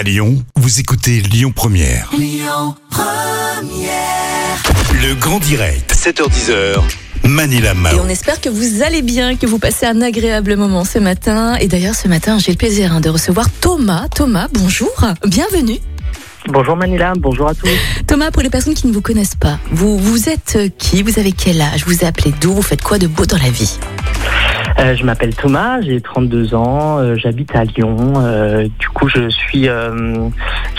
À Lyon, vous écoutez Lyon Première. Le grand direct, 7h10h. Manila Et Mao. on espère que vous allez bien, que vous passez un agréable moment ce matin. Et d'ailleurs, ce matin, j'ai le plaisir hein, de recevoir Thomas. Thomas, bonjour, bienvenue. Bonjour Manila, bonjour à tous. Thomas, pour les personnes qui ne vous connaissent pas, vous, vous êtes euh, qui? Vous avez quel âge? Vous appelez d'où? Vous faites quoi de beau dans la vie? Euh, je m'appelle Thomas, j'ai 32 ans, euh, j'habite à Lyon. euh, du coup, je suis,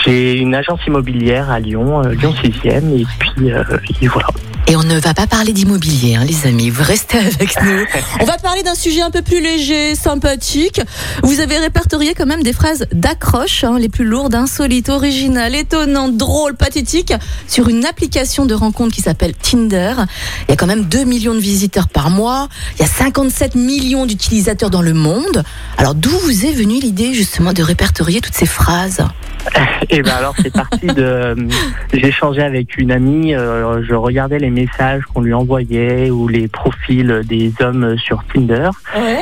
j'ai une agence immobilière à Lyon, Lyon 6e, et puis euh, et voilà. Et on ne va pas parler d'immobilier, hein, les amis. Vous restez avec nous. On va parler d'un sujet un peu plus léger, sympathique. Vous avez répertorié quand même des phrases d'accroche, hein, les plus lourdes, insolites, originales, étonnantes, drôles, pathétiques, sur une application de rencontre qui s'appelle Tinder. Il y a quand même 2 millions de visiteurs par mois. Il y a 57 millions d'utilisateurs dans le monde. Alors d'où vous est venue l'idée justement de répertorier toutes ces phrases? Et ben alors c'est parti de, j'ai échangé avec une amie, euh, je regardais les messages qu'on lui envoyait ou les profils des hommes sur Tinder.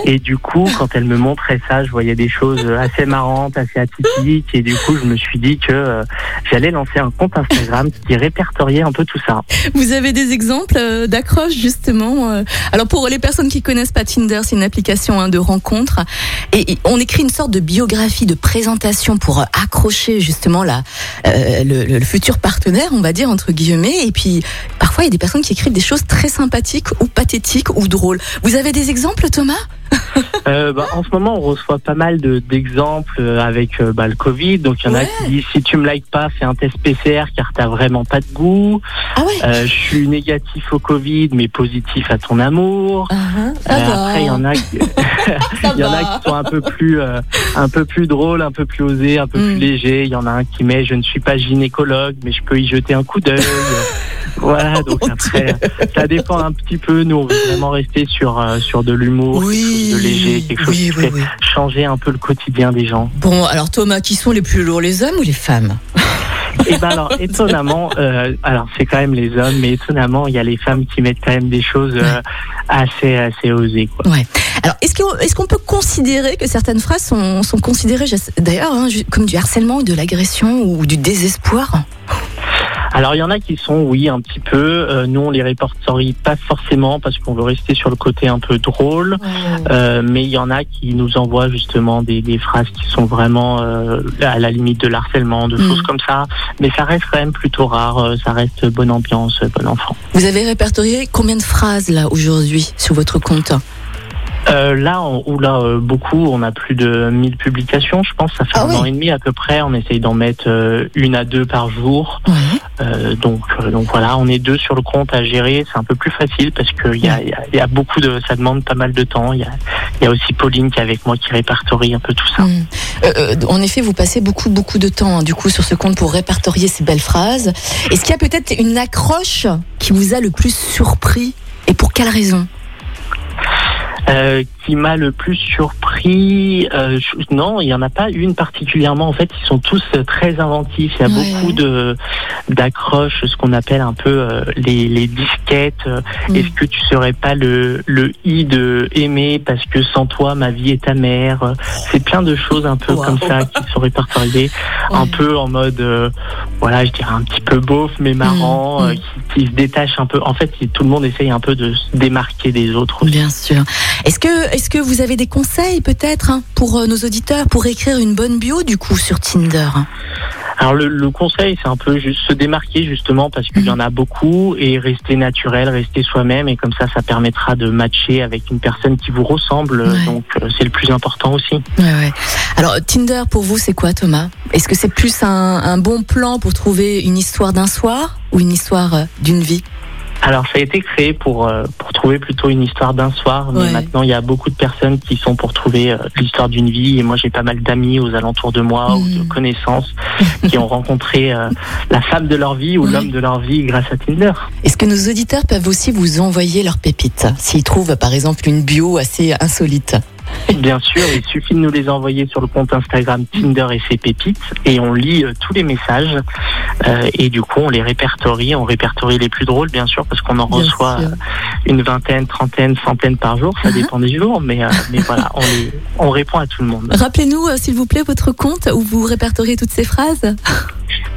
Et du coup, quand elle me montrait ça, je voyais des choses assez marrantes, assez atypiques. Et du coup, je me suis dit que euh, j'allais lancer un compte Instagram qui répertoriait un peu tout ça. Vous avez des exemples euh, d'accroches justement euh, Alors pour les personnes qui connaissent pas Tinder, c'est une application hein, de rencontre et, et on écrit une sorte de biographie, de présentation pour accrocher justement la, le, le- le futur partenaire, on va dire entre guillemets. Et puis parfois il y a des personnes qui écrivent des choses très sympathiques ou pathétiques ou drôles. Vous avez des exemples, Thomas? Euh, bah, en ce moment, on reçoit pas mal de- d'exemples euh, avec euh, bah, le Covid. Donc, il y en Ouais. a qui disent si tu me likes pas, fais un test PCR car t'as vraiment pas de goût. Ah ouais. Euh, je suis négatif au Covid, mais positif à ton amour. Va. après, il y en a, qui- y en a qui sont un peu plus, un peu plus drôles, un peu plus osés, un peu Mm. plus légers. Il y en a un qui met je ne suis pas gynécologue, mais je peux y jeter un coup d'œil. voilà. Donc après, ça dépend un petit peu. Nous, on veut vraiment rester sur euh, sur de l'humour, quelque chose de léger, quelque chose oui, qui oui, fait oui. changer un peu le quotidien des gens. Bon, alors Thomas, qui sont les plus lourds, les hommes ou les femmes? Et ben alors étonnamment, euh, alors c'est quand même les hommes, mais étonnamment il y a les femmes qui mettent quand même des choses euh, assez assez osées quoi. Ouais. Alors, est-ce qu'on est qu'on peut considérer que certaines phrases sont, sont considérées, d'ailleurs, hein, comme du harcèlement ou de l'agression ou du désespoir? Alors il y en a qui sont oui un petit peu. euh, nous on les répertorie pas forcément parce qu'on veut rester sur le côté un peu drôle. Euh, mais il y en a qui nous envoient justement des, des phrases qui sont vraiment euh, à la limite de l'harcèlement, de Mm. choses comme ça. Mais ça reste quand même plutôt rare. euh, Ça reste bonne ambiance, bon enfant. Vous avez répertorié combien de phrases là aujourd'hui sur votre compte? Euh, là, on, ou là euh, beaucoup, on a plus de 1000 publications, je pense. Ça fait Ah un oui. an et demi à peu près. On essaye d'en mettre euh, une à deux par jour. Euh, donc, euh, donc voilà, on est deux sur le compte à gérer. C'est un peu plus facile parce que il y a, y, a, y a beaucoup de, ça demande pas mal de temps. Il y a, y a aussi Pauline qui est avec moi qui répertorie un peu tout ça. Mm. Euh, euh, en effet, vous passez beaucoup, beaucoup de temps hein, du coup sur ce compte pour répertorier ces belles phrases. Est-ce qu'il y a peut-être une accroche qui vous a le plus surpris? Et pour quelle raison? euh, qui m'a le plus surpris, euh, je- non, il y en a pas une particulièrement. En fait, ils sont tous euh, très inventifs. Il y a Ouais. beaucoup de d'accroches, ce qu'on appelle un peu euh, les, les disquettes. Mm. Est-ce que tu serais pas le le i de aimer parce que sans toi ma vie est ta mère. Euh, C'est plein de choses un peu Wow. comme ça qui sont répertoriées, un peu en mode, euh, voilà, je dirais un petit peu beauf mais marrant, Mm. euh, qui, qui se détache un peu. En fait, tout le monde essaye un peu de se démarquer des autres. aussi. Bien sûr. Est-ce que, est-ce que vous avez des conseils peut-être hein, pour euh, nos auditeurs pour écrire une bonne bio du coup sur Tinder? Alors le, le conseil, c'est un peu juste se démarquer justement parce qu'il y en a beaucoup et rester naturel, rester soi-même et comme ça, ça permettra de matcher avec une personne qui vous ressemble. Ouais. Donc euh, c'est le plus important aussi. Ouais, ouais. Alors Tinder pour vous c'est quoi Thomas? Est-ce que c'est plus un, un bon plan pour trouver une histoire d'un soir ou une histoire euh, d'une vie? Alors ça a été créé pour euh, pour trouver plutôt une histoire d'un soir, mais Ouais. maintenant il y a beaucoup de personnes qui sont pour trouver euh, l'histoire d'une vie et moi j'ai pas mal d'amis aux alentours de moi ou de Mm. connaissances qui ont rencontré euh, la femme de leur vie ou Ouais. l'homme de leur vie grâce à Tinder. Est-ce que nos auditeurs peuvent aussi vous envoyer leurs pépites s'ils trouvent par exemple une bio assez insolite? Bien sûr, il suffit de nous les envoyer sur le compte Instagram Tinder et ses pépites et on lit euh, tous les messages euh, et du coup on les répertorie, on répertorie les plus drôles bien sûr parce qu'on en reçoit euh, une vingtaine, trentaine, centaine par jour, ça uh-huh. dépend des jours, mais, mais voilà, on, les, on répond à tout le monde. Rappelez-nous s'il vous plaît votre compte où vous répertoriez toutes ces phrases.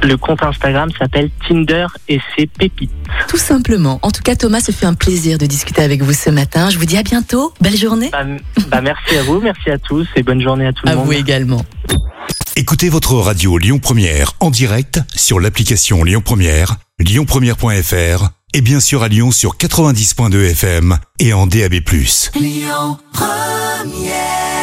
Le compte Instagram s'appelle Tinder et ses pépites. Tout simplement. En tout cas, Thomas, ce fait un plaisir de discuter avec vous ce matin. Je vous dis à bientôt. Belle journée. Bah, bah merci à vous, merci à tous et bonne journée à tout le monde. À vous également. Écoutez votre radio Lyon Première en direct sur l'application Lyon Première, lyonpremière.fr et bien sûr à Lyon sur 90.2 FM et en DAB+. Lyon Première